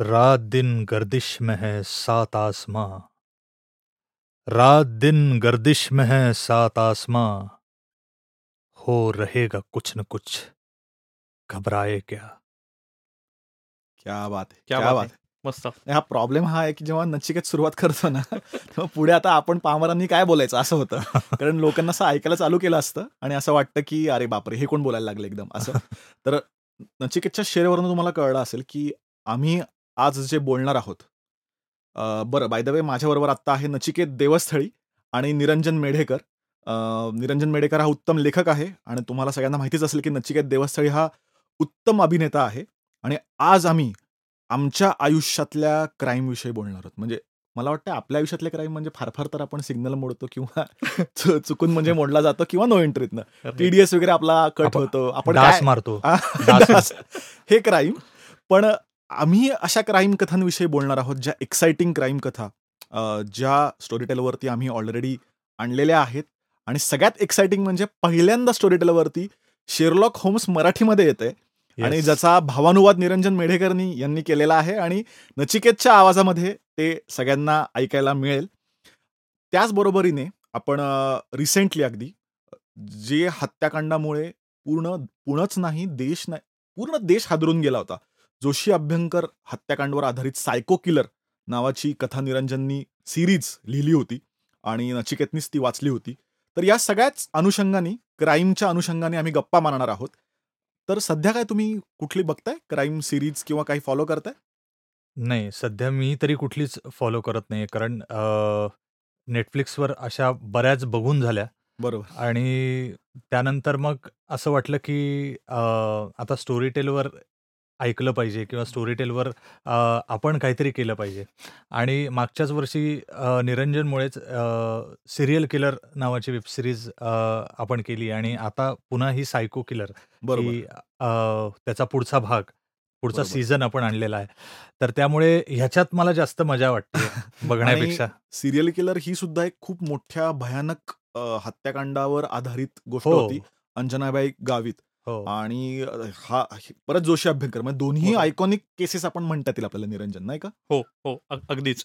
रात दिन गर्दिश में है सात आसमां। रात दिन गर्दिश में है सात आसमां। हो रहेगा कुछ न कुछ घबराए क्या? क्या बात आहे क्या क्या बात आहे. मस्त. हा प्रॉब्लेम हा आहे की जेव्हा नचिकेत सुरुवात करतो ना तेव्हा पुढे आता आपण पामरांनी काय बोलायचं असं होतं. कारण लोकांना असं ऐकायला चालू केलं असतं आणि असं वाटतं की अरे बापरे हे कोण बोलायला लागले एकदम असं. तर नचिकेतच्या शेअरवरून तुम्हाला कळलं असेल की आम्ही आज जे बोलणार आहोत. बरं बाय द वे माझ्याबरोबर आत्ता आहे नचिकेत देवस्थळी आणि निरंजन मेढेकर. निरंजन मेढेकर हा उत्तम लेखक आहे आणि तुम्हाला सगळ्यांना माहितीच असेल की नचिकेत देवस्थळी हा उत्तम अभिनेता आहे आणि आज आम्ही आमच्या आयुष्यातल्या क्राईम विषयी बोलणार आहोत. म्हणजे मला वाटतं आपल्या आयुष्यातले क्राईम म्हणजे फार फार तर आपण सिग्नल मोडतो किंवा चुकून म्हणजे मोडला जातो किंवा नो एंट्रीतनं अरे, टीडीएस वगैरे आपला कट होतो. आपण मारतो. हे क्राईम पण आम्ही अशा क्राईम कथांविषयी बोलणार आहोत ज्या एक्साइटिंग क्राईम कथा ज्या स्टोरी टेलवरती आम्ही ऑलरेडी आणलेल्या आहेत. आणि सगळ्यात एक्साइटिंग म्हणजे पहिल्यांदा स्टोरी टेलवरती शेरलॉक होम्स मराठीमध्ये येते. आणि. ज्याचा भावानुवाद निरंजन मेढेकरनी यांनी केलेला आहे आणि नचिकेतच्या आवाजामध्ये ते सगळ्यांना ऐकायला मिळेल. त्याचबरोबरीने आपण रिसेंटली अगदी जे हत्याकांडामुळे पूर्ण पूर्णच नाही देश नाही पूर्ण देश हादरून गेला होता. जोशी अभ्यंकर हत्याकांडावर आधारित सायको किलर नावाची कथा निरंजननी सिरीज लिहिली होती आणि नचिकेतनीच ती वाचली होती. तर या सगळ्याच अनुषंगाने क्राईमच्या अनुषंगाने आम्ही गप्पा मारणार आहोत. तर सध्या काय तुम्ही कुठली बघताय? क्राईम सिरीज किंवा काही फॉलो करताय? नाही सध्या मी तरी कुठलीच फॉलो करत नाही कारण नेटफ्लिक्सवर अशा बऱ्याच बघून झाल्या. बरोबर. आणि त्यानंतर मग असं वाटलं की आता स्टोरी टेलवर ऐकलं पाहिजे किंवा स्टोरी टेलवर अ, आपण काहीतरी केलं पाहिजे. आणि मागच्याच वर्षी अ, निरंजनमुळेच सिरियल किलर नावाची वेब सिरीज आपण केली आणि आता पुन्हा ही सायको किलर बरोबर. अ, त्याचा पुढचा भाग पुढचा बरोबर. सीझन आपण आणलेला आहे. तर त्यामुळे ह्याच्यात मला जास्त मजा वाटते बघण्यापेक्षा. सिरियल किलर ही सुद्धा एक खूप मोठ्या भयानक अ, हत्याकांडावर आधारित गोष्ट हो. होती अंजनाबाई गावित. हो. आणि अ, हा परत जोशी अभ्यंकर म्हणजे दोन्ही बरोबर. आयकॉनिक केसेस आपण म्हणता येतील आपल्याला निरंजन नाही का? हो हो अग- अगदीच.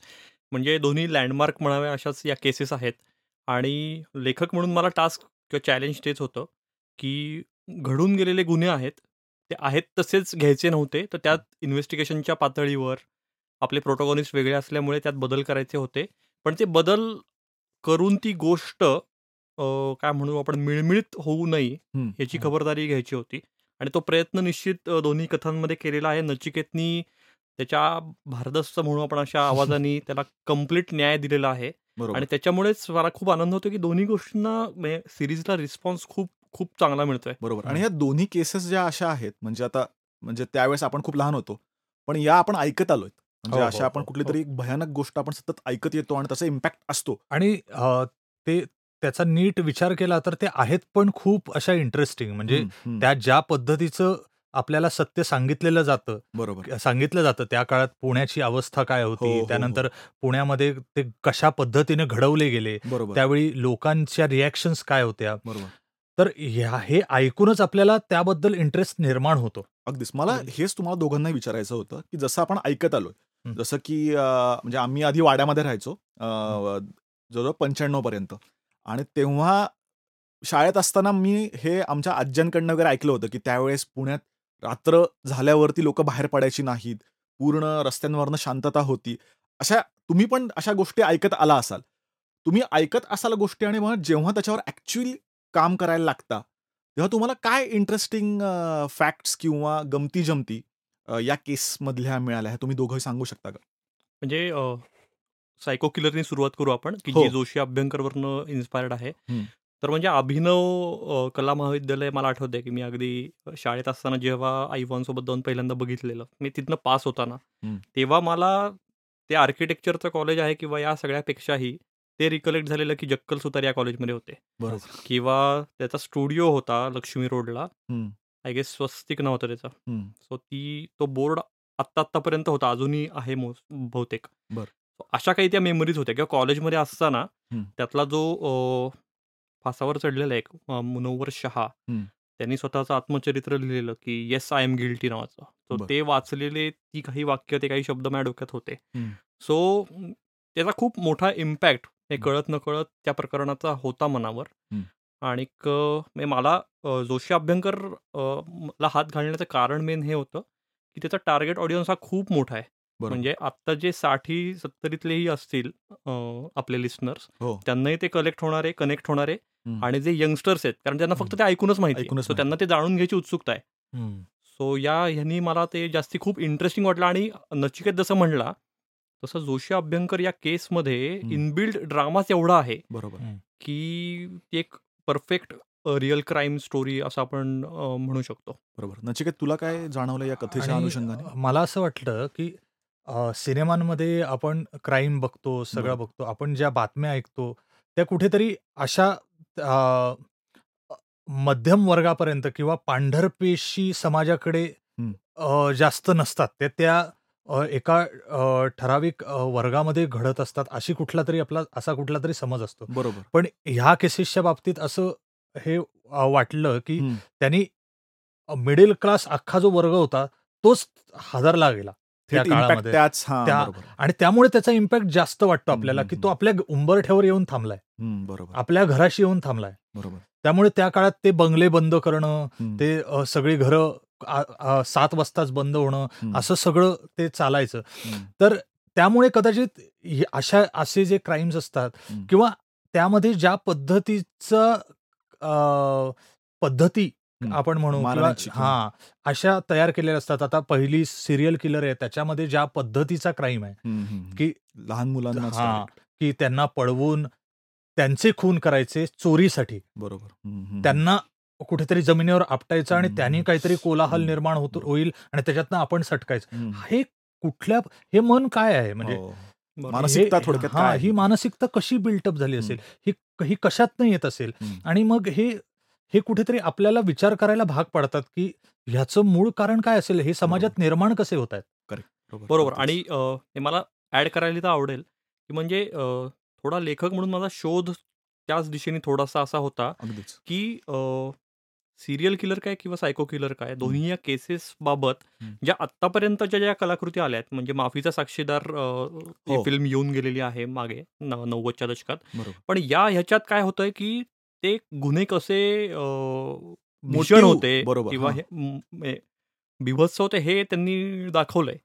म्हणजे दोन्ही लँडमार्क म्हणाव्या अशाच या केसेस आहेत. आणि लेखक म्हणून मला टास्क किंवा चॅलेंज तेच होतं की घडून गेलेले गुन्हे आहेत ते आहेत तसेच घ्यायचे नव्हते तर त्यात इन्व्हेस्टिगेशनच्या पातळीवर आपले प्रोटोकॉनिस्ट वेगळे असल्यामुळे त्यात बदल करायचे होते. पण ते बदल करून ती गोष्ट काय म्हणू आपण मिळमिळीत होऊ नये. याची. खबरदारी घ्यायची होती. आणि तो प्रयत्न निश्चित दोन्ही कथांमध्ये केलेला आहे. नचिकेतनी त्याच्या भारदस्त म्हणून आपण अशा आवाजाने त्याला कंप्लीट न्याय दिलेला आहे. बरोबर. आणि त्याच्यामुळेच मला खूप आनंद होतो की दोन्ही गोष्टींना सिरीजला रिस्पॉन्स खूप खूप चांगला मिळतोय. बरोबर. आणि ह्या दोन्ही केसेस ज्या अशा आहेत म्हणजे आता म्हणजे त्यावेळेस आपण खूप लहान होतो पण या आपण ऐकत आलोय. म्हणजे हो, हो, अशा आपण हो, कुठली. तरी भयानक गोष्ट आपण सतत ऐकत येतो आणि त्याचा इम्पॅक्ट असतो. आणि ते त्याचा नीट विचार केला तर ते आहेत पण खूप अशा इंटरेस्टिंग म्हणजे. त्या ज्या पद्धतीचं आपल्याला सत्य सांगितलेलं जातं बरोबर. सांगितलं जातं त्या काळात पुण्याची अवस्था काय हो, होती हो, त्यानंतर पुण्यामध्ये ते कशा पद्धतीने घडवले गेले त्यावेळी लोकांच्या रिॲक्शन्स काय होत्या? बरोबर. तर ह्या हे ऐकूनच आपल्याला त्याबद्दल इंटरेस्ट निर्माण होतो. अगदीच. मला हेच तुम्हाला दोघांना विचारायचं होतं की जसं आपण ऐकत आलोय हं. जसं की म्हणजे आम्ही आधी वाड्यामध्ये राहायचो जवळजवळ पंच्याण्णव पर्यंत आणि तेव्हा शाळेत असताना मी हे आमच्या आज्यांकडनं वगैरे ऐकलं होतं की त्यावेळेस पुण्यात रात्र झाल्यावरती लोक बाहेर पडायची नाहीत पूर्ण रस्त्यांवरनं शांतता होती. अशा तुम्ही पण अशा गोष्टी ऐकत आला असाल. तुम्ही ऐकत असाल गोष्टी आणि मग जेव्हा त्याच्यावर ऍक्च्युअली काम करायला लागता तेव्हा तुम्हाला काय इंटरेस्टिंग फॅक्ट्स किंवा गमती जमती या केसमधल्या मिळाल्या ह्या तुम्ही दोघं सांगू शकता का? म्हणजे सायको किलरनी सुरुवात करू आपण की हो. जी जोशी अभ्यंकरवरनं इन्स्पायर्ड आहे. तर म्हणजे अभिनव कला महाविद्यालय मला आठवतंय की मी अगदी शाळेत असताना जेव्हा आईवांसोबत जाऊन पहिल्यांदा बघितलेलं मी तिथनं पास होताना. तेव्हा मला ते आर्किटेक्चरचं कॉलेज आहे किंवा या सगळ्यापेक्षाही ते रिकलेक्ट झालेलं की जक्कल सुतार या कॉलेजमध्ये होते बरोबर किंवा त्याचा स्टुडिओ होता लक्ष्मी रोडला. आय गेस स्वस्तिक नाव होतं त्याचं. सो ती तो बोर्ड आत्ता आत्तापर्यंत होता अजूनही आहे बहुतेक अशा काही त्या मेमरीज होत्या किंवा कॉलेजमध्ये असताना. त्यातला जो फासावर चढलेला एक अ, मुनव्वर शहा. त्यांनी स्वतःचं आत्मचरित्र लिहिलेलं की येस आय एम गिल्टी नावाचं सो. ते वाचलेले ती काही वाक्य ते काही शब्द माझ्या डोक्यात होते. सो त्याचा खूप मोठा इम्पॅक्ट हे. कळत न कळत त्या प्रकरणाचा होता मनावर. आणि म्हणजे मला जोशी अभ्यंकर ला हात घालण्याचं कारण मेन हे होतं की त्याचा टार्गेट ऑडियन्स हा खूप मोठा आहे बरोबर. म्हणजे आत्ता जे साठी सत्तरीतलेही असतील अ, आपले लिस्नर्स हो. त्यांनाही ते कलेक्ट होणारे कनेक्ट होणारे हम्म. आणि जे यंगस्टर्स आहेत कारण त्यांना फक्त ते ऐकूनच माहिती ऐकूनच सो त्यांना ते जाणून घ्यायची उत्सुकता आहे. हम्म. सो या ह्यांनी मला ते जास्ती खूप इंटरेस्टिंग वाटलं आणि नचिकेत जसं म्हणला तसं जोशी अभ्यंकर या केसमध्ये हम्म. इनबिल्ड ड्रामाच एवढा आहे बरोबर. की ती एक परफेक्ट रिअल क्राईम स्टोरी असं आपण अ, म्हणू शकतो. बरोबर. नचिकेत तुला काय जाणवलं या कथेच्या आणि अनुषंगाने? मला असं वाटलं की अ, सिनेमांमध्ये आपण क्राईम बघतो सगळं बरोबर. बघतो आपण ज्या बातम्या ऐकतो त्या कुठेतरी अशा अ, मध्यम वर्गापर्यंत किंवा पांढरपेशी समाजाकडे हं. अ, जास्त नसतात ते त्या अ, एका अ, ठराविक अ, वर्गामध्ये घडत असतात अशी कुठला तरी आपला असा कुठला तरी समज असतो बरोबर पण ह्या केसेसच्या बाबतीत असं हे अ, वाटलं की. त्यांनी मिडल क्लास अख्खा जो वर्ग होता तोच हादरला गेला त्या काळामध्ये. त्याच त्या- बरोबर. आणि त्यामुळे त्याचा इम्पॅक्ट जास्त वाटतो आपल्याला की तो आपल्या उंबरठ्यावर येऊन थांबलाय. बरोबर. आपल्या घराशी येऊन थांबलाय. बरोबर. त्यामुळे त्या काळात ते बंगले बंद करणं ते सगळी घरं सात वाजताच बंद होणं असं सगळं ते चालायचं. तर त्यामुळे कदाचित अशा असे जे क्राईम्स असतात. किंवा त्यामध्ये ज्या पद्धतीचं पद्धती. आपण म्हणू हा अशा तयार केलेल्या असतात आता पहिली सिरियल किलर आहे त्याच्यामध्ये ज्या पद्धतीचा क्राईम आहे. की लहान मुलांना हा की त्यांना पळवून त्यांचे खून करायचे चोरीसाठी बरोबर. त्यांना कुठेतरी जमिनीवर आपटायचं आणि. त्यांनी काहीतरी कोलाहल. निर्माण होतो. होईल आणि त्याच्यातनं आपण सटकायचं. हे कुठल्या हे मन काय आहे म्हणजे हो. मानसिकता हे- थोडक्यात हा ही? मानसिकता कशी बिल्टअप झाली असेल ही ही कशातनं येत असेल. आणि मग हे हे कुठेतरी आपल्याला विचार करायला भाग पडतात की ह्याचं मूळ कारण काय असेल? हे समाजात निर्माण कसे होत आहेत? बरोबर. आणि हे मला ऍड करायला तर आवडेल की म्हणजे थोडा लेखक म्हणून माझा शोध त्याच दिशेने थोडासा असा होता की सिरियल किलर काय किंवा सायको किलर काय दोन्ही या केसेस बाबत. ज्या आत्तापर्यंतच्या ज्या कलाकृती आल्या आहेत म्हणजे माफीचा साक्षीदार ही. फिल्म येऊन गेलेली आहे मागे नव्वदच्या दशकात. बरोबर. पण या ह्याच्यात काय होतंय की ते गुन्हे कसे Motive, होते किंवा बिभत्स होते हे त्यांनी दाखवलंय.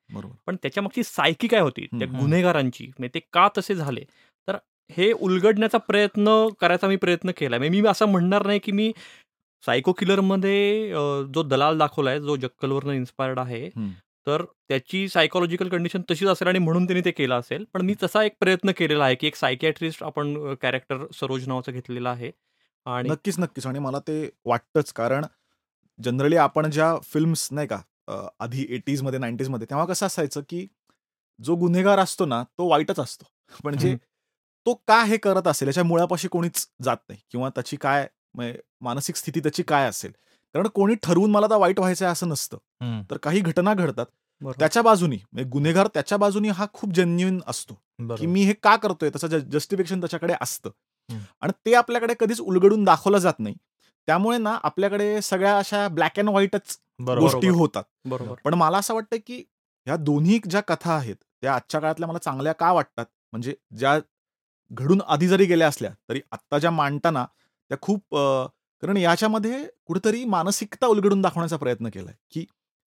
पण त्याच्यामागची सायकी काय होती? त्या. गुन्हेगारांची म्हणजे ते का तसे झाले? तर हे उलगडण्याचा प्रयत्न करायचा मी प्रयत्न केला मी मी असं म्हणणार नाही की मी सायको किलरमध्ये अ, जो दलाल दाखवलाय जो जक्कलवरनं इन्स्पायर्ड आहे. तर त्याची सायकोलॉजिकल कंडिशन तशीच असेल आणि म्हणून त्यांनी ते केलं असेल. पण मी तसा एक प्रयत्न केलेला आहे की एक सायकॅट्रिस्ट आपण कॅरेक्टर सरोज नावाचं घेतलेलं आहे. आणि नक्कीच नक्कीच आणि मला ते वाटतंच कारण जनरली आपण ज्या फिल्म्स नाही का अ, आधी एटीजमध्ये नाईन्टीजमध्ये तेव्हा कसं असायचं की जो गुन्हेगार असतो ना तो वाईटच असतो म्हणजे हम्म. तो का हे करत असेल याच्या मुळापाशी कोणीच जात नाही किंवा त्याची काय म्हणजे मानसिक स्थिती त्याची काय असेल कारण कोणी ठरवून मला तर वाईट व्हायचं आहे असं नसतं हम्म. तर काही घटना घडतात बरोबर. त्याच्या बाजूनी म्हणजे गुन्हेगार त्याच्या बाजूनी हा खूप जेन्युन असतो की बरोबर. मी हे का करतोय त्याचं जस्टिफिकेशन त्याच्याकडे असतं. आणि ते आपल्याकडे कधीच उलगडून दाखवलं जात नाही. त्यामुळे ना आपल्याकडे सगळ्या अशा ब्लॅक अँड व्हाईटच गोष्टी होतात. बरोबर. पण मला असं वाटतं की ह्या दोन्ही ज्या कथा आहेत त्या आजच्या काळातल्या मला चांगल्या का वाटतात? म्हणजे ज्या घडून आधी जरी गेल्या असल्या तरी आत्ता ज्या मांडताना त्या खूप कारण याच्यामध्ये कुठेतरी मानसिकता उलगडून दाखवण्याचा प्रयत्न केलाय की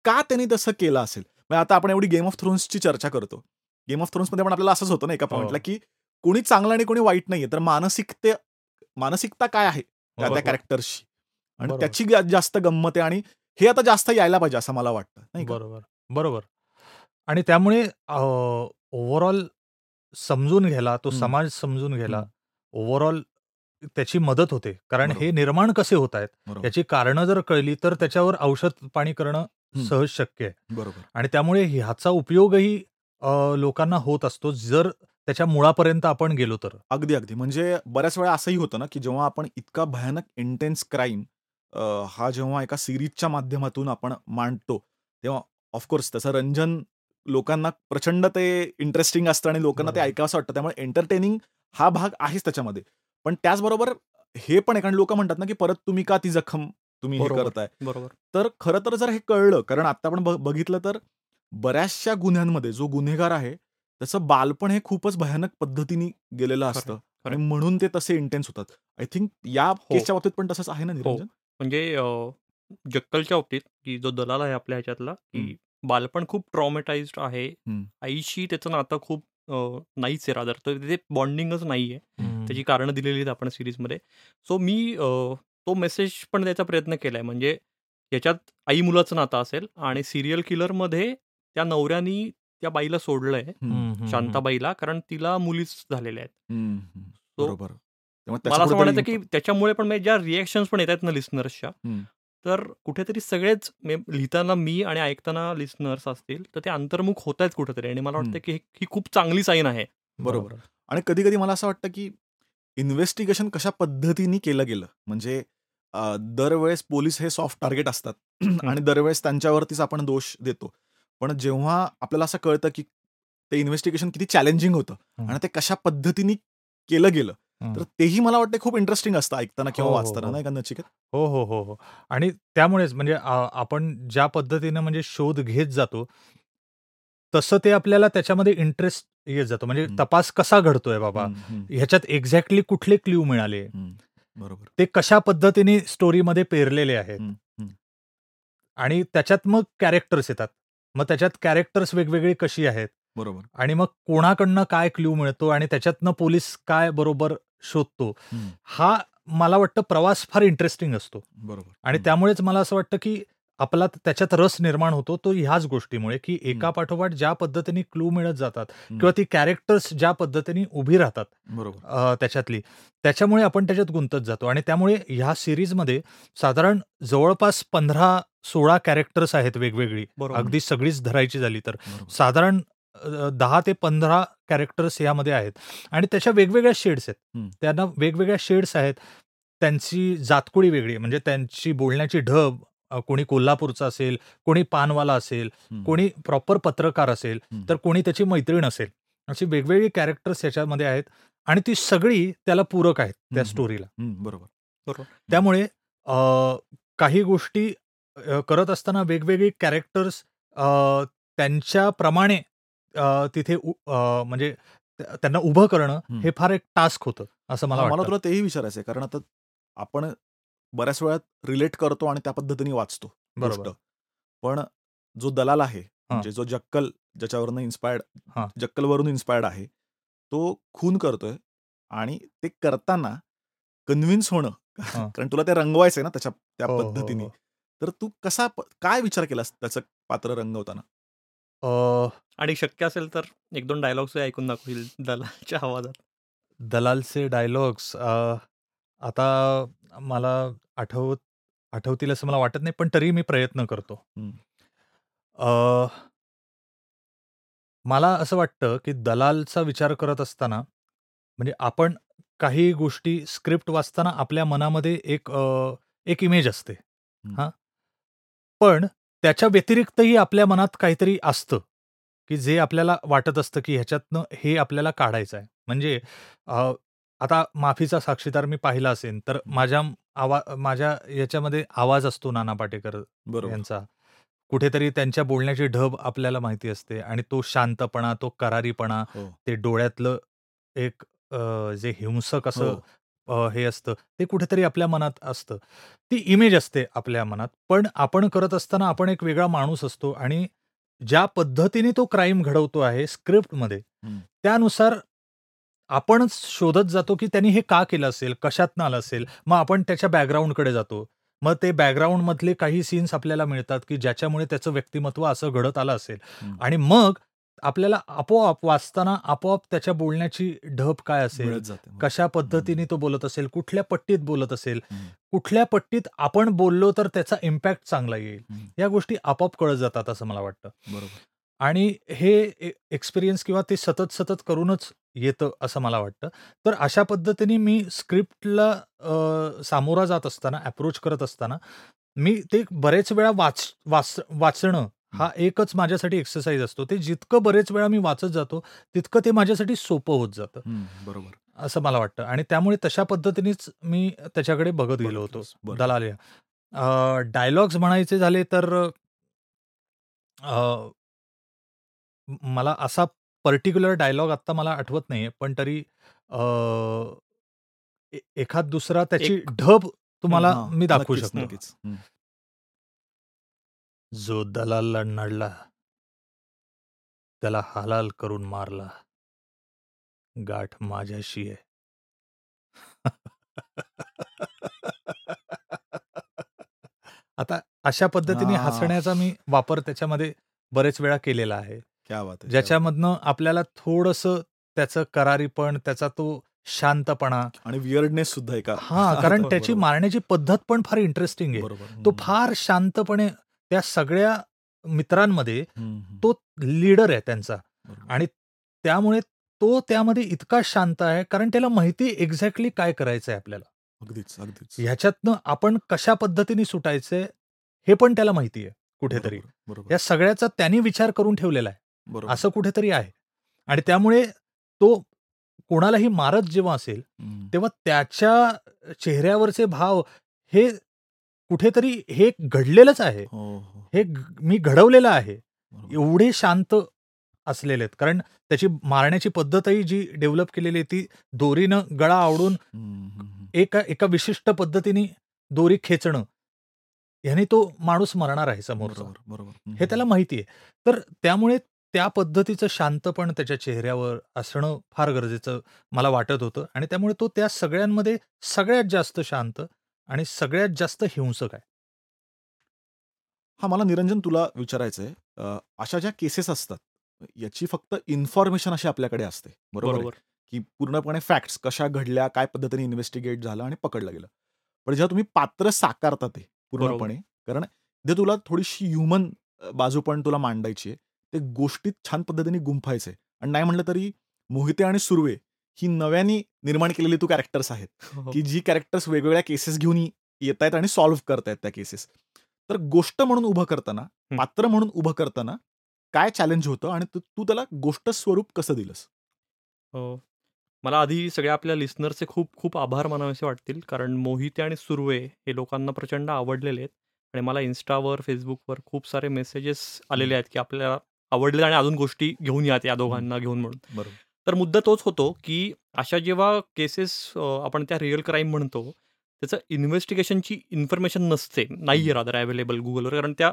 का त्यांनी तसं केलं असेल? म्हणजे आता आपण एवढी गेम ऑफ थ्रोन्सची चर्चा करतो. गेम ऑफ थ्रोन्समध्ये पण आपल्याला असंच होतं ना एका हो. पॉईंटला की कोणी चांगलं आणि कोणी वाईट नाहीये तर मानसिकते मानसिकता काय आहे त्या त्या. कॅरेक्टरशी आणि. त्याची जास्त गंमत आहे आणि हे आता जास्त यायला पाहिजे असं मला वाटतं नाही बरोबर बरोबर आणि त्यामुळे ओव्हरऑल समजून घ्यायला तो. समाज समजून घ्यायला. ओव्हरऑल त्याची मदत होते कारण. हे निर्माण कसे होत आहेत याची कारणं जर कळली तर त्याच्यावर औषध पाणी करणं. सहज शक्य आहे बरोबर आणि त्यामुळे ह्याचा उपयोगही लोकांना होत असतो जर त्याच्या मुळापर्यंत आपण गेलो तर अगदी अगदी म्हणजे बऱ्याच वेळा असंही होतं ना की जेव्हा आपण इतका भयानक इंटेन्स क्राईम हा जेव्हा एका सिरीजच्या माध्यमातून आपण मांडतो तेव्हा ऑफकोर्स त्याचं रंजन लोकांना प्रचंड ते इंटरेस्टिंग असतं आणि लोकांना ते. ऐकावंसं वाटतं त्यामुळे एंटरटेनिंग हा भाग आहेच त्याच्यामध्ये पण त्याचबरोबर हे पण आहे कारण लोक म्हणतात ना की परत तुम्ही का ती जखम तुम्ही हे. करताय बरोबर. तर खरं तर जर हे कळलं कारण आता आपण बघितलं तर बऱ्याचशा गुन्ह्यांमध्ये जो गुन्हेगार आहे त्याचं बालपण हे खूपच भयानक पद्धतीने गेलेलं असतं. आणि म्हणून ते तसे इंटेन्स होतात. आय थिंक या हो. केसच्या बाबतीत पण तसंच आहे ना निरंजन? म्हणजे जक्कलच्या बाबतीत की जो दलाल आहे आपल्या ह्याच्यातला की बालपण खूप ट्रॉमेटाइज्ड आहे. आईशी त्याचं नातं खूप नाहीच आहे रादर तर तिथे बॉन्डिंगच नाहीये. त्याची कारणं दिलेली आहेत आपण सिरीजमध्ये सो मी तो मेसेज पण द्यायचा प्रयत्न केलाय. म्हणजे याच्यात आई मुलाचं नातं असेल आणि सिरियल किलरमध्ये त्या नवऱ्यानी त्या बाईला सोडलंय. शांताबाईला कारण तिला मुलीच झालेल्या आहेत. बरोबर. मला असं म्हणायचं की त्याच्यामुळे पण ज्या रिॲक्शन्स पण येत आहेत ना लिस्नर्सच्या. तर कुठेतरी सगळेच लिहिताना मी आणि ऐकताना लिस्नर्स असतील तर ते अंतर्मुख होत आहेत कुठेतरी आणि मला वाटतं. की ही खूप चांगली साईन आहे. बरोबर. आणि कधी कधी मला असं वाटतं की इन्व्हेस्टिगेशन कशा पद्धतीने केलं गेलं? म्हणजे दरवेळेस पोलीस हे सॉफ्ट टार्गेट असतात. आणि दरवेळेस त्यांच्यावरतीच आपण दोष देतो. पण जेव्हा आपल्याला असं कळतं की ते इन्व्हेस्टिगेशन किती चॅलेंजिंग होतं. आणि ते कशा पद्धतीने केलं गेलं. तर तेही मला वाटतं खूप इंटरेस्टिंग असतं ऐकताना किंवा हो, हो, वाचताना हो. नाही का नचिकेत हो हो हो हो आणि त्यामुळेच म्हणजे आपण ज्या पद्धतीनं म्हणजे शोध घेत जातो तसं ते आपल्याला त्याच्यामध्ये इंटरेस्ट येत जातो म्हणजे. तपास कसा घडतोय बाबा ह्याच्यात एक्झॅक्टली कुठले क्ल्यू मिळाले. बरोबर ते कशा पद्धतीने स्टोरीमध्ये पेरलेले आहेत. आणि त्याच्यात मग कॅरेक्टर्स येतात मग त्याच्यात कॅरेक्टर्स वेगवेगळी कशी आहेत? बरोबर. आणि मग कोणाकडनं काय क्ल्यू मिळतो आणि त्याच्यातनं पोलीस काय बरोबर शोधतो? हं. मला वाटतं प्रवास फार इंटरेस्टिंग असतो. बरोबर. आणि. त्यामुळेच मला असं वाटतं की आपला त्याच्यात रस निर्माण होतो तो ह्याच गोष्टीमुळे की एका. पाठोपाठ ज्या पद्धतीने क्लू मिळत जातात. किंवा ती कॅरेक्टर्स ज्या पद्धतीने उभी राहतात बरोबर. त्याच्यातली त्याच्यामुळे आपण त्याच्यात गुंतत जातो. आणि त्यामुळे ह्या सिरीजमध्ये साधारण जवळपास पंधरा सोळा कॅरेक्टर्स आहेत वेगवेगळी अगदी सगळीच धरायची झाली तर. साधारण दहा ते पंधरा कॅरेक्टर्स यामध्ये आहेत. आणि त्याच्या वेगवेगळ्या शेड्स आहेत. त्यांना वेगवेगळ्या शेड्स आहेत. त्यांची जातकुळी वेगळी म्हणजे त्यांची बोलण्याची ढब कोणी कोल्हापूरचा असेल कोणी पानवाला असेल. कोणी प्रॉपर पत्रकार असेल. तर कोणी त्याची मैत्रीण असेल अशी वेगवेगळी कॅरेक्टर्स याच्यामध्ये आहेत आणि ती सगळी त्याला पूरक आहेत त्या. स्टोरीला बरोबर बरोबर त्यामुळे काही गोष्टी करत असताना वेगवेगळी कॅरेक्टर्स त्यांच्याप्रमाणे तिथे म्हणजे त्या- त्यांना उभं करणं हं. फार एक टास्क होतं असं मला मला तुला तेही विचारायचं आहे कारण आता आपण बऱ्याच वेळा रिलेट करतो आणि त्या पद्धतीने वाचतो गोष्ट बरोबर पण जो दलाल आहे म्हणजे जो जक्कल ज्याच्यावरनं इन्स्पायर्ड हा. जक्कलवरून इन्स्पायर्ड आहे तो खून करतोय आणि ते करताना कन्व्हिन्स होणं. कारण तुला ते रंगवायचंय ना त्याच्या त्या हो, हो, पद्धतीने हो. तर तू कसा काय विचार केलास त्याचं पात्र रंगवताना अ, आणि शक्य असेल तर एक दोन डायलॉग्स ऐकून दाखवतील दलालच्या आवाजात दलालचे डायलॉग्स आता मला आठवत आठवतील असं मला वाटत नाही पण तरी मी प्रयत्न करतो. मला असं वाटतं की दलालचा विचार करत असताना म्हणजे आपण काही गोष्टी स्क्रिप्ट वाचताना आपल्या मनामध्ये एक एक इमेज असते. हं. पण त्याच्या व्यतिरिक्तही आपल्या मनात काहीतरी असतं की जे आपल्याला वाटत असतं की ह्याच्यातनं हे आपल्याला काढायचं आहे म्हणजे आता माफीचा साक्षीदार मी पाहिला असेल तर माझ्या आवा माझ्या याच्यामध्ये आवाज असतो नाना पाटेकर बरोबर यांचा कुठेतरी त्यांच्या बोलण्याची ढब आपल्याला माहिती असते आणि तो शांतपणा तो करारीपणा हो ते डोळ्यातलं एक अ, जे हिंसक असं हो. अ, हे असतं ते कुठेतरी आपल्या मनात असतं ती इमेज असते आपल्या मनात पण आपण करत असताना आपण एक वेगळा माणूस असतो आणि ज्या पद्धतीने तो क्राईम घडवतो आहे स्क्रिप्टमध्ये. त्यानुसार आपणच शोधत जातो की त्यांनी हे का केलं असेल कशातनं आलं असेल मग आपण त्याच्या बॅकग्राऊंडकडे जातो. मग ते बॅकग्राऊंड मधले काही सीन्स आपल्याला मिळतात की ज्याच्यामुळे त्याचं व्यक्तिमत्व असं घडत आलं असेल. हं. आणि मग आपल्याला आपोआप वाचताना आपोआप त्याच्या बोलण्याची ढब काय असेल? जाते कशा पद्धतीने तो बोलत असेल? कुठल्या पट्टीत बोलत असेल? हं. कुठल्या पट्टीत आपण बोललो तर त्याचा इम्पॅक्ट चांगला येईल? हं. या गोष्टी आपोआप कळत जातात असं मला वाटतं. बरोबर. आणि हे एक्सपिरियन्स किंवा ते सतत सतत करूनच येतं असं मला वाटतं. तर अशा पद्धतीने मी स्क्रिप्टला सामोरा जात असताना अप्रोच करत असताना मी ते बरेच वेळा वाच वाच वाचणं हा एकच माझ्यासाठी एक्सरसाइज असतो. ते जितकं बरेच वेळा मी वाचत जातो तितकं ते माझ्यासाठी सोपं होत जातं. बरोबर. असं मला वाटतं. आणि त्यामुळे तशा पद्धतीनेच मी त्याच्याकडे बघत गेलो होतो. दलाल डायलॉग्स म्हणायचे झाले तर मला असा पर्टिक्युलर डायलॉग आत्ता मला आठवत नाहीये. पण तरी अ, ए एखाद दुसरा त्याची एक ढब तुम्हाला हां, मी दाखवू नक्कीच, शकतो. नक्कीच. हं. जो दलालला नडला त्याला हलाल करून मारला. गाठ माझ्याशी आहे. आता अशा पद्धतीने हां. हसण्याचा मी वापर त्याच्यामध्ये बरेच वेळा केलेला आहे. ज्याच्यामधनं आपल्याला थोडंसं त्याचं करारीपण, त्याचा तो शांतपणा आणि वियर्डनेस सुद्धा एका हां, कारण त्याची. मारण्याची पद्धत पण फार इंटरेस्टिंग आहे. तो. फार शांतपणे त्या सगळ्या मित्रांमध्ये. तो लीडर आहे त्यांचा. आणि त्यामुळे तो त्यामध्ये इतका शांत आहे कारण त्याला माहिती आहे एक्झॅक्टली काय करायचंय आपल्याला. अगदीच, अगदीच. ह्याच्यातनं आपण कशा पद्धतीने सुटायचंय हे पण त्याला माहिती आहे कुठेतरी. या सगळ्याचा त्यांनी विचार करून ठेवलेला आहे. असं कुठेतरी आहे. आणि त्यामुळे तो कोणालाही मारत जेव्हा असेल. तेव्हा त्याच्या चेहऱ्यावरचे भाव हे कुठेतरी हे घडलेलंच आहे. हो, हो. हे मी घडवलेलं आहे. एवढे शांत असलेले आहेत. कारण त्याची मारण्याची पद्धतही जी डेव्हलप केलेली आहे ती दोरीनं गळा हं. एका एका विशिष्ट पद्धतीने दोरी खेचणं. ह्याने तो माणूस मरणार आहे समोरचा. बरोबर, हं. त्याला माहिती आहे. तर त्यामुळे त्या पद्धतीचं शांतपण त्याच्या चेहऱ्यावर असणं फार गरजेचं मला वाटत होतं आणि त्यामुळे तो त्या सगळ्यांमध्ये सगळ्यात जास्त शांत आणि सगळ्यात जास्त हिंसक आहे. हां, मला निरंजन तुला विचारायचंय. अ, अशा ज्या केसेस असतात, याची फक्त इन्फॉर्मेशन अशी आपल्याकडे असते. बरोबर आहे? बरोबर. की पूर्णपणे फॅक्ट्स कशा घडल्या, काय पद्धतीने इन्व्हेस्टिगेट झालं आणि पकडलं गेलं. पण जेव्हा तुम्ही पात्र साकारता ते पूर्णपणे, कारण तुला थोडीशी ह्युमन अ, बाजू पण तुला मांडायची आहे. ते गोष्टीत छान पद्धतीने गुंफायचंय आणि नाही म्हटलं तरी मोहिते आणि सुर्वे ही नव्याने निर्माण केलेली तू कॅरेक्टर्स आहेत, हो. की जी कॅरेक्टर्स वेगवेगळ्या केसेस घेऊन येतायत आणि सॉल्व्ह करतायत त्या केसेस. तर गोष्ट म्हणून उभं करताना, हं. पात्र म्हणून उभं करताना काय चॅलेंज होतं आणि तू त्याला गोष्ट स्वरूप कसं दिलंस? हो. मला आधी सगळ्या आपल्या लिसनर्सचे खूप खूप आभार मानावेसे वाटतील. कारण मोहिते आणि सुर्वे हे लोकांना प्रचंड आवडलेले आहेत आणि मला Instaवर, Facebookवर खूप सारे मेसेजेस आलेले हं. आहेत, की आपल्याला आवडले आणि अजून गोष्टी घेऊन या या. दोघांना घेऊन म्हणून. बरोबर. तर मुद्दा तोच होतो, की अशा जेव्हा केसेस आपण त्या रिअल क्राईम म्हणतो, त्याचं इन्व्हेस्टिगेशनची इन्फॉर्मेशन नसते. नाहीये हं. रादर अवेलेबल Googleवर कारण त्या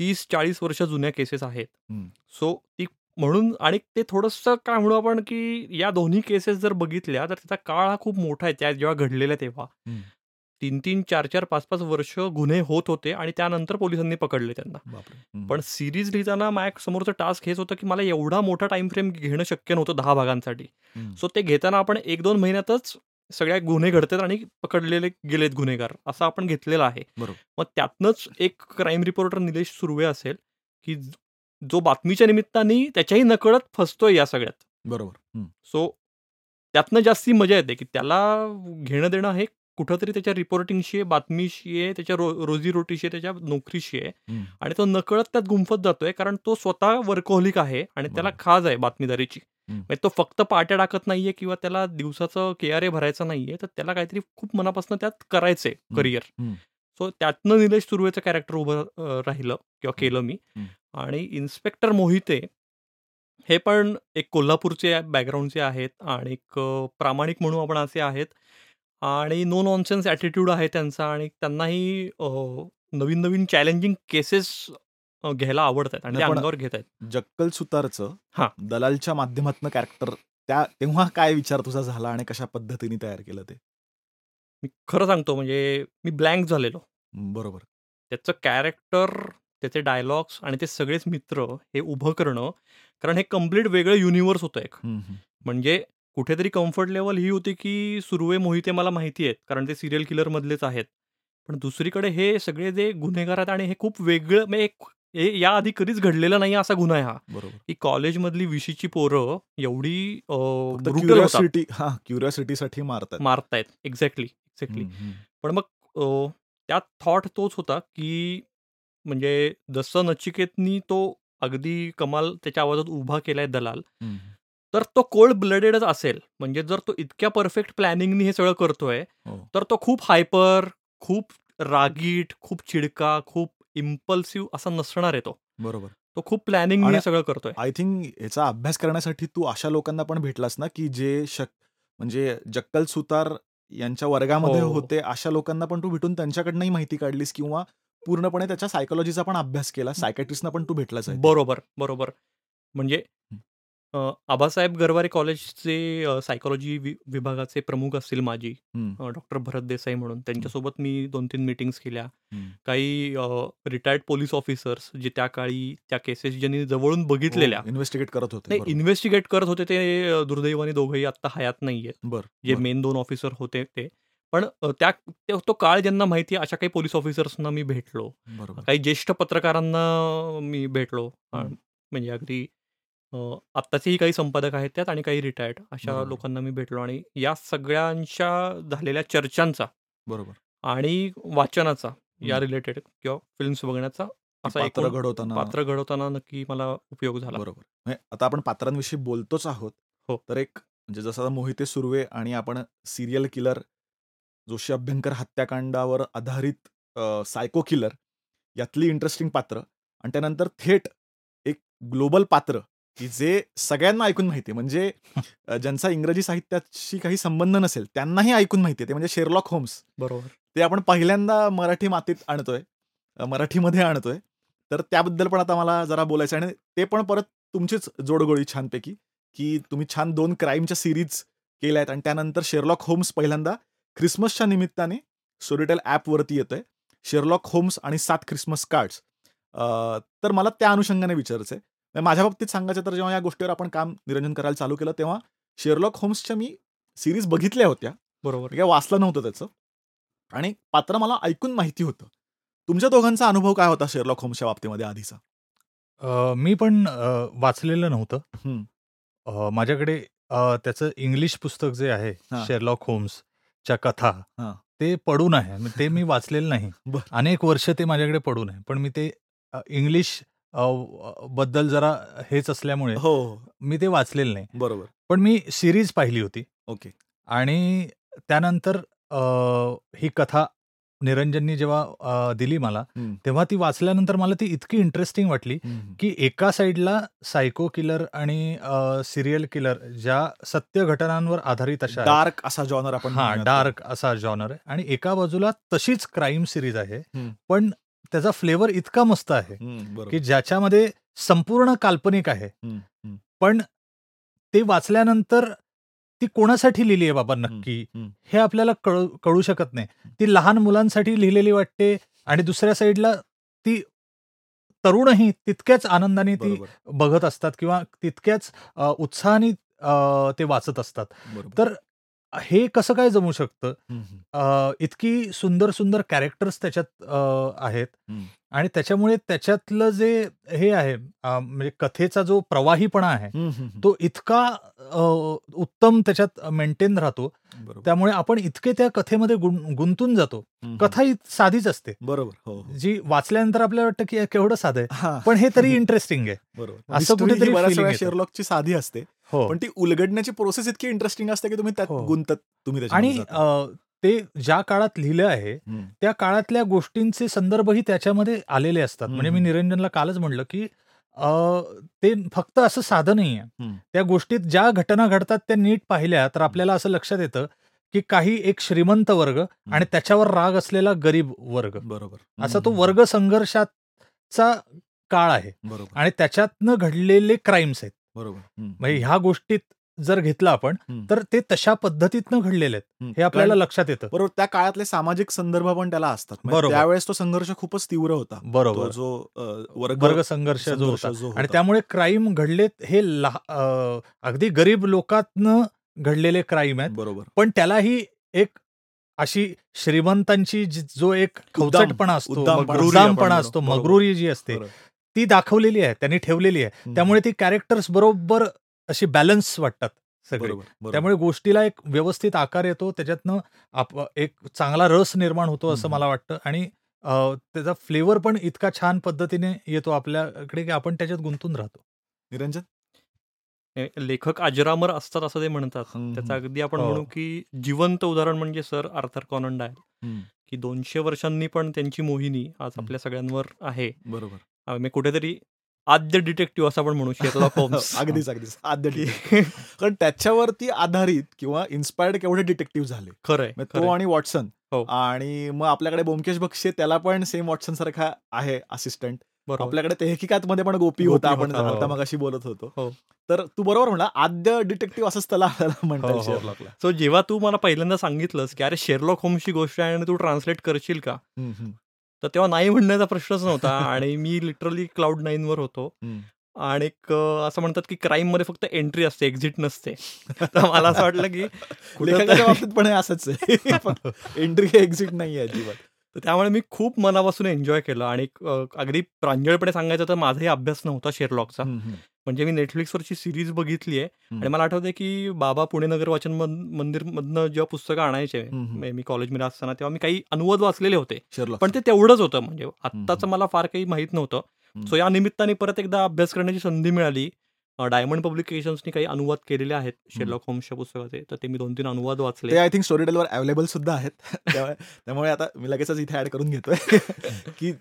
30-40 वर्ष जुन्या केसेस आहेत. सो ती म्हणून आणि ते थोडंसं काय म्हणू आपण, की या दोन्ही केसेस जर बघितल्या, तर त्याचा काळ हा खूप मोठा आहे. त्या जेव्हा घडलेल्या तेव्हा. 3-3, 4-4, 5-5 वर्ष गुन्हे होत होते आणि त्यानंतर पोलिसांनी पकडले त्यांना. बापरे! पण सीरीज लिहिताना माझ्यासमोरचं टास्क हेच होतं, की मला एवढा मोठा टाईम फ्रेम घेणं शक्य नव्हतं 10 भागांसाठी. हं. सो ते घेताना आपण 1-2 महिन्यातच सगळ्या गुन्हे घडतात आणि पकडलेले गेलेत गुन्हेगार, असं आपण घेतलेलं आहे. बरोबर. मग त्यातनंच एक क्राईम रिपोर्टर निलेश सुर्वे असेल, की जो बातमीच्या निमित्ताने त्याच्याही नकळत फसतोय या सगळ्यात. बरोबर. हं. सो त्यातनं जास्ती मजा येते, की त्याला घेणं-देणं हे कुठेतरी त्याच्या रिपोर्टिंगशी आहे, बातमीशी आहे, त्याच्या रो रोजी-रोटीशी आहे, त्याच्या नोकरीशी आहे. आणि तो नकळत त्यात गुंफत जातोय. कारण तो स्वतः वर्कहोलिक आहे आणि त्याला. खाज आहे बातमीदारीची. म्हणजे तो फक्त पाट्या टाकत नाहीये किंवा त्याला दिवसाचं के-आर-ए भरायचं नाहीये, तर त्याला काहीतरी खूप मनापासून त्यात करायचंय. करियर. हं. सो त्यातनं निलेश सुर्वेचं कॅरेक्टर उभं राहिलं किंवा. केलं मी. आणि इन्स्पेक्टर मोहिते हे पण एक कोल्हापूरचे बॅकग्राऊंडचे आहेत आणि प्रामाणिक म्हणू आपण असे आहेत आणि नो नॉनसेन्स ॲटिट्यूड आहे त्यांचा आणि त्यांनाही अ, नवीन-नवीन चॅलेंजिंग केसेस घ्यायला आवडतात आणि अंगावर घेतायत. जक्कल सुतारचं हां. दलालच्या माध्यमातनं कॅरेक्टर त्या तेव्हा काय विचार तुझा झाला आणि कशा पद्धतीने तयार केलं ते? मी खरं सांगतो म्हणजे मी ब्लँक झालेलो. बरोबर. त्याचं कॅरेक्टर, त्याचे डायलॉग्स आणि ते सगळेच मित्र हे उभं करणं, कारण हे कंप्लीट वेगळं युनिव्हर्स होतं एक. म्हणजे कुठेतरी कम्फर्ट लेव्हल ही होती, की सुर्वे, मोहिते मला माहिती आहेत, कारण ते सीरियल किलरमधलेच आहेत. पण दुसरीकडे हे सगळे जे गुन्हेगार आहेत आणि हे खूप वेगळं म्हणजे एक हे याआधी कधीच घडलेला नाही असा गुन्हा आहे हा. बरोबर. की कॉलेजमधली 20ची पोरं एवढी अ, फक्त ब्रुटल होतात. क्युरिओसिटी हां, क्युरिओसिटीसाठी मारतात. मारतायत. Exactly, exactly. हं, हं. पण मग अ, त्यात थॉट तोच होता, की म्हणजे जसं नचिकेतनी तो अगदी कमाल त्याच्या आवाजात उभा केलाय दलाल, हं. तर तो कोल्ड ब्लडेडच असेल. म्हणजे जर तो इतक्या परफेक्ट प्लॅनिंगनी हे सगळं करतोय, हो. तर तो खूप हायपर, खूप रागीट खूप चिडका खूप इम्पल्सिव्ह असा नसणार आहे तो. बरोबर. तो खूप प्लॅनिंग सगळं करतोय. आय थिंक याचा अभ्यास करण्यासाठी तू अशा लोकांना पण भेटलास ना की जे शक म्हणजे जक्कल सुतार यांच्या वर्गामध्ये हो. होते अशा लोकांना पण तू भेटून त्यांच्याकडनंही माहिती काढलीस किंवा पूर्णपणे त्याच्या सायकोलॉजीचा पण अभ्यास केला सायकॅट्रिस्टना पण तू भेटलाच आहे बरोबर बरोबर. म्हणजे अ, आबासाहेब गरवारे कॉलेजचे सायकोलॉजी विभागाचे प्रमुख असतील माझी हम्म, डॉक्टर भरत देसाई म्हणून. त्यांच्यासोबत मी दोन तीन मिटिंग्स केल्या. काही रिटायर्ड पोलीस ऑफिसर्स जे त्या काळी त्या केसेस ज्यांनी जवळून बघितलेल्या. हो, इन्व्हेस्टिगेट करत होते नाही बरोबर. इन्व्हेस्टिगेट करत होते ते अ, दुर्दैवाने दोघंही आत्ता हयात नाहीयेत. बर जे बर. मेन दोन ऑफिसर होते ते. पण अ, त्या ते- तो काळ ज्यांना माहिती आहे अशा काही पोलीस ऑफिसर्सना मी भेटलो. बरोबर. काही ज्येष्ठ पत्रकारांना मी भेटलो. अ. म्हणजे अगदी अ, आत्ताचेही काही संपादक आहेत त्यात आणि काही रिटायर्ड अशा बरोबर. लोकांना मी भेटलो आणि या सगळ्यांच्या झालेल्या चर्चांचा बरोबर आणि वाचनाचा या. रिलेटेड किंवा फिल्म्स बघण्याचा असा पात्र एकूण घडवताना पात्र घडवताना नक्की मला उपयोग झाला बरोबर म्हणजे आता आपण पात्रांविषयी बोलतोच आहोत हो. तर एक म्हणजे जसं आता मोहिते सुर्वे आणि आपण सिरियल किलर जोशी अभ्यंकर हत्याकांडावर आधारित सायको किलर यातली इंटरेस्टिंग पात्र आणि त्यानंतर थेट एक ग्लोबल पात्र की जे सगळ्यांना ऐकून माहिती म्हणजे ज्यांचा इंग्रजी साहित्याशी काही संबंध नसेल त्यांनाही ऐकून माहिती ते म्हणजे शेरलॉक होम्स. बरोबर. ते आपण पहिल्यांदा मराठी मातीत आणतोय मराठीमध्ये आणतोय. तर त्याबद्दल पण आता मला जरा बोलायचं आणि ते पण परत तुमचीच जोडगोळी छानपैकी की तुम्ही छान दोन क्राईमच्या सिरीज केल्या आहेत आणि त्यानंतर शेरलॉक होम्स पहिल्यांदा ख्रिसमसच्या निमित्ताने स्टोरीटेल ॲपवरती येतोय. शेरलॉक होम्स आणि सात ख्रिसमस कार्ड्स. तर मला त्या अनुषंगाने विचारायचं आहे माझ्या बाबतीत सांगायचं तर जेव्हा या गोष्टीवर आपण काम निरंजन करायला चालू केलं तेव्हा शेरलॉक होम्सच्या मी सिरीज बघितल्या होत्या. बरोबर. काय वाचलं नव्हतं त्याचं. आणि पात्र मला ऐकून माहिती होतं. तुमच्या दोघांचा अनुभव काय होता शेरलॉक होम्सच्या बाबतीमध्ये आधीचा? मी पण वाचलेलं नव्हतं. माझ्याकडे त्याचं इंग्लिश पुस्तक जे आहे. शेरलॉक होम्सच्या कथा हां. ते पडून आहे. ते मी वाचलेलं नाही. अनेक वर्ष ते माझ्याकडे पडून आहे. पण मी ते इंग्लिश बद्दल जरा हेच असल्यामुळे हो हो मी ते वाचलेलं नाही बरोबर पण मी सिरीज पाहिली होती ओके आणि त्यानंतर ही कथा निरंजननी जेव्हा दिली मला. तेव्हा ती वाचल्यानंतर मला ती इतकी इंटरेस्टिंग वाटली. की एका साईडला सायको किलर आणि सिरियल किलर ज्या सत्य घटनांवर आधारित अशा. डार्क असा जॉनर आपण हा. डार्क असा जॉनर आहे आणि एका बाजूला तशीच क्राईम सिरीज आहे. पण त्याचा फ्लेवर इतका मस्त आहे की ज्याच्यामध्ये संपूर्ण काल्पनिक आहे. पण ते वाचल्यानंतर ती कोणासाठी लिहिली आहे बाबा नक्की. हे आपल्याला कळू कळू शकत नाही. ती लहान मुलांसाठी लिहिलेली वाटते आणि दुसऱ्या साईडला ती तरुणही तितक्याच आनंदाने ती बघत असतात किंवा तितक्याच उत्साहाने ते वाचत असतात. तर हे कसं काय जमू शकतं? इतकी सुंदर सुंदर कॅरेक्टर्स त्याच्यात आहेत. आणि त्याच्यामुळे त्याच्यातलं जे हे आहे म्हणजे कथेचा जो प्रवाहीपणा आहे. तो इतका उत्तम त्याच्यात मेंटेन राहतो. त्यामुळे आपण इतके त्या कथेमध्ये गुंतून जातो. कथा ही साधीच असते. बरोबर. हो हो. जी वाचल्यानंतर आपल्याला वाटतं की केवढं साधं आहे. पण हे तरी इंटरेस्टिंग आहे. असं कुठेतरी साधी असते. पण ती उलगडण्याची प्रोसेस इतकी इंटरेस्टिंग असते की तुम्ही त्यात हो. गुंतत तुम्ही आणि ते ज्या काळात लिहिलं आहे. त्या काळातल्या गोष्टींचे संदर्भही त्याच्यामध्ये आलेले असतात म्हणजे मी. निरंजनला कालच म्हणलं की ते फक्त असं साधं नाही आहे. त्या गोष्टीत ज्या घटना घडतात त्या नीट पाहिल्या तर आपल्याला असं लक्षात येतं की काही एक श्रीमंत वर्ग आणि त्याच्यावर राग असलेला गरीब वर्ग बरोबर असा तो. वर्ग संघर्षाचा काळ आहे बरोबर आणि त्याच्यातनं घडलेले क्राईम्स आहेत बरोबर. म्हणजे ह्या गोष्टीत जर घेतलं आपण. तर ते तशा पद्धतीतनं घडलेले आहेत. हे आपल्याला लक्षात येतं बरोबर त्या काळातले सामाजिक संदर्भ पण त्याला असतात म्हणजे बरोबर. त्यावेळेस तो संघर्ष खूपच तीव्र होता बरोबर जो वर्ग वर्ग संघर्ष जो होता आणि. त्यामुळे क्राईम घडलेत हे अगदी गरीब लोकातनं घडलेले क्राईम आहेत बरोबर पण त्यालाही एक अशी श्रीमंतांची जी- एक खवचटपणा असतो असतो. मगरुरी जी असते. ती दाखवलेली आहे त्यांनी ठेवलेली आहे. त्यामुळे ती कॅरेक्टर्स बरोबर अशी बॅलन्स वाटतात सगळे. त्यामुळे गोष्टीला एक व्यवस्थित आकार येतो. त्याच्यातनं आप एक चांगला रस निर्माण होतो असं. मला वाटतं. आणि त्याचा फ्लेवर पण इतका छान पद्धतीने येतो आपल्याकडे की आपण त्याच्यात गुंतून राहतो. निरंजन? लेखक अजरामर असतात असं ते म्हणतात. त्याचं अगदी आपण हो. म्हणू की जिवंत उदाहरण म्हणजे सर आर्थर कॉनन डायल. हम्म, की दोनशे वर्षांनी पण त्यांची मोहिनी आज. आपल्या सगळ्यांवर आहे. बरोबर. मी कुठेतरी आद्य डिटेक्टिव्ह असं आपण म्हणू शेरलॉक होम्स अगदीच अगदीच आद्य. कारण त्याच्यावरती आधारित किंवा इन्स्पायर्ड केवढे डिटेक्टिव्ह झाले खरंय म्हणजे तो. आणि वॉटसन हो. आणि मग आपल्याकडे बोमकेश बक्षी त्याला पण सेम वॉटसन सारखा आहे असिस्टंट बरोबर आपल्याकडे तेहकिकात मध्ये पण गोपी होता आपण हो. आता मगाशी बोलत होतो हो. तर तू बरोबर म्हणला आद्य डिटेक्टिव्ह असंच त्याला म्हणता हो, हो. सो जेव्हा तू मला पहिल्यांदा सांगितलंस की अरे शेरलॉक होम्सची गोष्ट आहे आणि तू ट्रान्सलेट करशील का तर तेव्हा नाही म्हणण्याचा प्रश्नच नव्हता आणि मी लिटरली क्लाउड नाईन वर होतो. आणि असं म्हणतात की क्राईममध्ये फक्त एंट्री असते एक्झिट नसते. तर मला असं वाटलं की बाबतीत पण असंच आहे. एंट्री एक्झिट नाही आहे अजिबात. तर त्यामुळे मी खूप मनापासून एन्जॉय केलं आणि अगदी प्रांजळपणे सांगायचं तर माझाही अभ्यास नव्हता शेरलॉकचा. म्हणजे मी नेटफ्लिक्सवरची सिरीज बघितली आहे. आणि मला आठवतंय की बाबा पुणे नगर वाचन मन- मंदिरमधनं जेव्हा पुस्तकं आणायचे. मे- कॉलेजमध्ये असताना तेव्हा मी काही अनुवाद वाचलेले होते. शेरलॉक पण ते तेवढंच होतं. म्हणजे आत्ताचं. मला फार काही माहीत नव्हतं. सो या निमित्ताने परत एकदा अभ्यास करण्याची संधी मिळाली. डायमंड पब्लिकेशन्सनी काही अनुवाद केलेले आहेत. शेरलॉक होम्सच्या पुस्तकाचे. तर ते मी दोन तीन अनुवाद वाचले. ते आय थिंक स्टोरी टेलवर अवेलेबल सुद्धा आहेत. त्यामुळे त्यामुळे आता मी लगेचच इथे ऍड करून घेतोय. की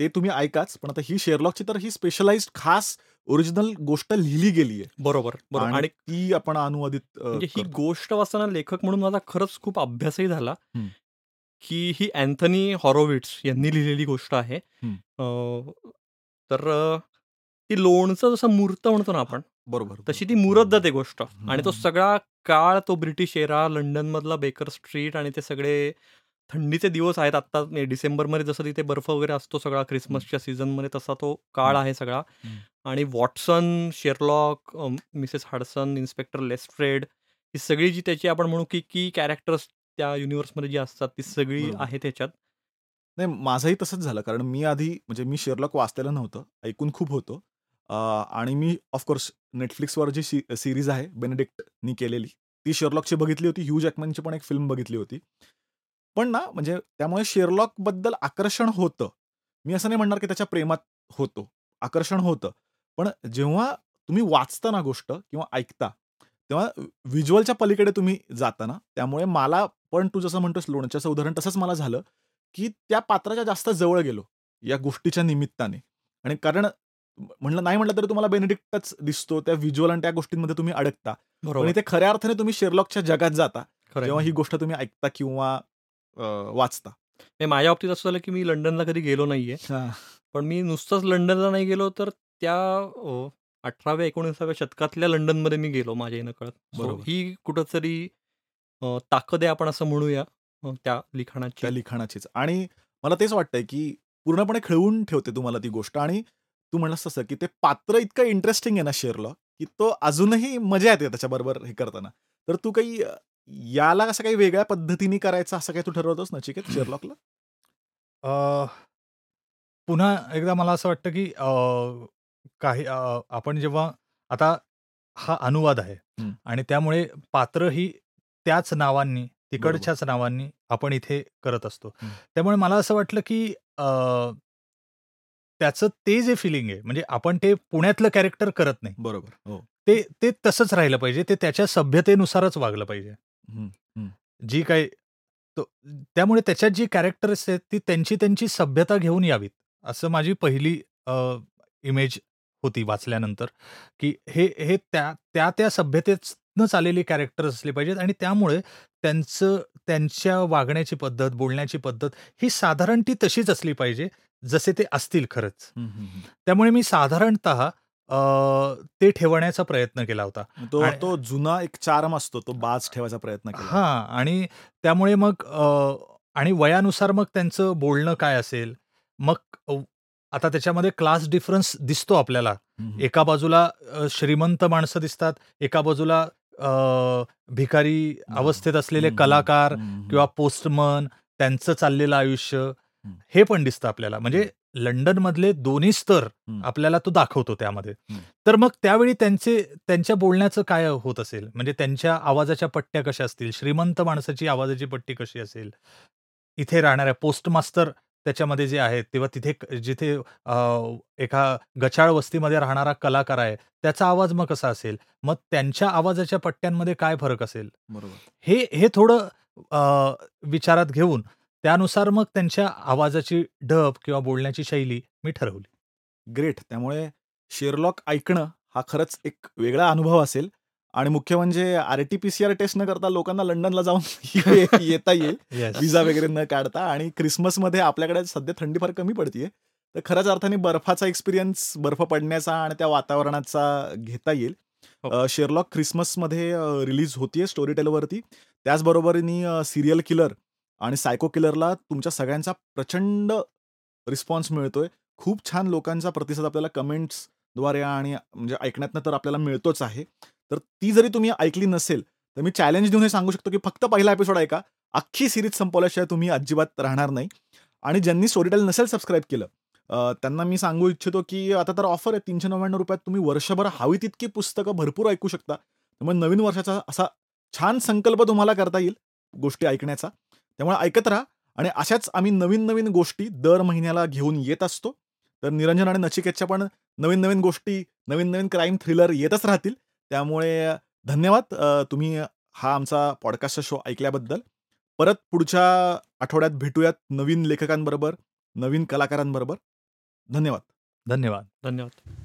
ते तुम्ही ऐकाच पण आता ही शेरलॉकची तर ही स्पेशलाइज्ड खास ओरिजिनल गोष्ट लिहिली गेली आहे बरोबर बरोबर. आणि ती आपण अनुवादित म्हणजे ही. गोष्ट वाचताना लेखक म्हणून माझा खरंच खूप अभ्यासही झाला. की ही अँथनी हॉरोविट्स यांनी लिहिलेली गोष्ट आहे. तर ती लोणचं जसं मूर्त म्हणतो ना आपण बरोबर तशी ती मुरत जाते गोष्ट. आणि तो सगळा काळ तो ब्रिटिश एरा लंडन मधला बेकर स्ट्रीट आणि ते सगळे थंडीचे दिवस आहेत आता डिसेंबरमध्ये जसं तिथे बर्फ वगैरे असतो सगळा क्रिसमसच्या सीझनमध्ये तसा तो काळ. आहे सगळा. आणि Watson Sherlock Mrs Hudson inspector Lestrade ही सगळी जी त्याची आपण म्हणू की की कॅरेक्टर्स त्या युनिव्हर्समध्ये जी असतात ती सगळी बरोबर. आहे त्याच्यात. नाही माझंही तसंच झालं. कारण मी आधी म्हणजे मी शेरलॉक वाचलेलं नव्हतं ऐकून खूप होतो. अं, आणि मी ऑफकोर्स नेटफ्लिक्सवर जी सिरीज आहे बेनेडिक्टनी केलेली ती शेरलॉकची बघितली होती. ह्यू जॅकमनची पण एक फिल्म बघितली होती. पण ना म्हणजे त्यामुळे शेरलॉकबद्दल आकर्षण होतं. मी असं नाही म्हणणार की त्याच्या प्रेमात होतो आकर्षण होतं. पण जेव्हा तुम्ही वाचता ना गोष्ट किंवा ऐकता तेव्हा व्हिज्युअलच्या पलीकडे तुम्ही जाता ना त्यामुळे मला पण तू जसं म्हणतोस लोणच्याचं उदाहरण तसंच मला झालं की त्या पात्राच्या जास्त जवळ गेलो या गोष्टीच्या निमित्ताने. आणि कारण म्हणलं नाही म्हटलं तरी तुम्हाला बेनिडिक्टच दिसतो त्या व्हिज्युअल आणि त्या गोष्टींमध्ये तुम्ही अडकता. बरोबर. इथे खऱ्या अर्थाने तुम्ही शेरलॉकच्या जगात जाता. जेव्हा ही गोष्ट तुम्ही ऐकता किंवा वाचता. आहे. माझ्या बाबतीत असं झालं की मी लंडनला कधी गेलो नाहीये. पण मी नुसतंच लंडनला नाही गेलो तर त्या अठराव्या एकोणीसाव्या शतकातल्या लंडनमध्ये मी गेलो माझ्या नकळत So, बरोबर. ही कुठंतरी ताकद आहे आपण असं म्हणूया त्या लिखाणाची. त्या लिखाणाचीच. आणि मला तेच वाटतंय की पूर्णपणे खेळवून ठेवते तुम्हाला ती गोष्ट. आणि तू म्हणलास तसं की ते पात्र इतकं इंटरेस्टिंग आहे ना शेरलॉक की तो अजूनही मजा येते त्याच्याबरोबर हे करताना. तर तू काही याला असं काही वेगळ्या पद्धतीने करायचं असं काही तू ठरवतोस ना चिकेत शेरलॉकला अ, पुन्हा एकदा मला असं वाटतं की काही आपण जेव्हा आता हा अनुवाद आहे. आणि त्यामुळे पात्र ही त्याच नावांनी तिकडच्याच नावांनी आपण इथे करत असतो. त्यामुळे मला असं वाटलं की त्याचं ते जे फिलिंग आहे म्हणजे आपण ते पुण्यातलं कॅरेक्टर करत नाही. बरोबर. हो. ते ते तसंच राहिलं पाहिजे ते त्याच्या सभ्यतेनुसारच वागलं पाहिजे. जी काही तो त्यामुळे त्याच्यात जी कॅरेक्टर्स आहेत ती त्यांची त्यांची सभ्यता घेऊन यावीत असं माझी पहिली इमेज होती वाचल्यानंतर की हे हे त्या त्या त्या सभ्यतेतनं चाललेली कॅरेक्टर्स असले पाहिजेत आणि त्यामुळे त्यांचं त्यांच्या वागण्याची पद्धत बोलण्याची पद्धत ही साधारण ती तशीच असली पाहिजे जसे ते असतील खरंच. त्यामुळे मी साधारणत ते ठेवण्याचा प्रयत्न केला होता तो तो जुना एक चार्म असतो तो बाज ठेवायचा प्रयत्न केला हा आणि त्यामुळे मग आणि वयानुसार मग त्यांचं बोलणं काय असेल मग आता त्याच्यामध्ये क्लास डिफरन्स दिसतो आपल्याला. एका बाजूला श्रीमंत माणसं दिसतात एका बाजूला भिकारी. अवस्थेत असलेले. कलाकार. किंवा पोस्टमन त्यांचं चाललेलं आयुष्य. हे पण दिसतं आपल्याला म्हणजे लंडन मधले दोन्ही स्तर. आपल्याला तो दाखवतो त्यामध्ये. तर मग त्यावेळी त्यांचे त्यांच्या बोलण्याचं काय होत असेल? म्हणजे त्यांच्या आवाजाच्या पट्ट्या कशा असतील? श्रीमंत माणसाची आवाजाची पट्टी कशी असेल? इथे राहणाऱ्या पोस्टमास्टर त्याच्यामध्ये जे आहेत तेव्हा तिथे जिथे एका गचाळ वस्तीमध्ये राहणारा कलाकार आहे त्याचा आवाज मग कसा असेल? मग त्यांच्या आवाजाच्या पट्ट्यांमध्ये काय फरक असेल? बरोबर. हे हे थोडं विचारात घेऊन त्यानुसार मग त्यांच्या आवाजाची ढब किंवा बोलण्याची शैली मी ठरवली. ग्रेट. त्यामुळे शेरलॉक ऐकणं हा खरंच एक वेगळा अनुभव असेल आणि मुख्य म्हणजे R T P C R test न करता लोकांना लंडनला जाऊन येता येईल. विजा वगैरे न काढता आणि क्रिसमसमध्ये आपल्याकडे सध्या थंडी फार कमी पडतीये. तर खऱ्याच अर्थाने बर्फाचा एक्सपिरियन्स बर्फ पडण्याचा आणि त्या वातावरणाचा घेता येईल. हो. शेरलॉक क्रिसमसमध्ये रिलीज होतीये स्टोरी टेलवरती त्याचबरोबरीने सिरियल किलर आणि सायको किलरला तुमच्या सगळ्यांचा प्रचंड रिस्पॉन्स मिळतोय. खूप छान लोकांचा प्रतिसाद आपल्याला कमेंट्सद्वारे आणि म्हणजे ऐकण्यातनं तर आपल्याला मिळतोच आहे. तर ती जरी तुम्ही ऐकली नसेल तर मी चॅलेंज देऊन हे सांगू शकतो की फक्त पहिला एपिसोड ऐका. अख्खी सिरीज संपवल्याशिवाय तुम्ही अजिबात राहणार नाही. आणि ज्यांनी स्टोरीटेल नसेल सबस्क्राईब केलं त्यांना मी सांगू इच्छितो की आता तर ऑफर आहे तीनशे नव्याण्णव रुपयात तुम्ही वर्षभर हवी तितकी पुस्तकं भरपूर ऐकू शकता. त्यामुळे नवीन वर्षाचा असा छान संकल्प तुम्हाला करता येईल गोष्टी ऐकण्याचा. त्यामुळे ऐकत राहा. आणि अशाच आम्ही नवीन नवीन गोष्टी दर महिन्याला घेऊन येत असतो. तर निरंजन आणि नचिकेतच्या पण नवीन नवीन गोष्टी नवीन नवीन क्राईम थ्रिलर येतच राहतील. त्यामुळे धन्यवाद. तुम्ही हा आमचा पॉडकास्ट शो ऐकल्याबद्दल. परत पुढच्या आठवड्यात भेटूयात नवीन लेखकांबरोबर नवीन कलाकारांबरोबर. धन्यवाद. धन्यवाद. धन्यवाद.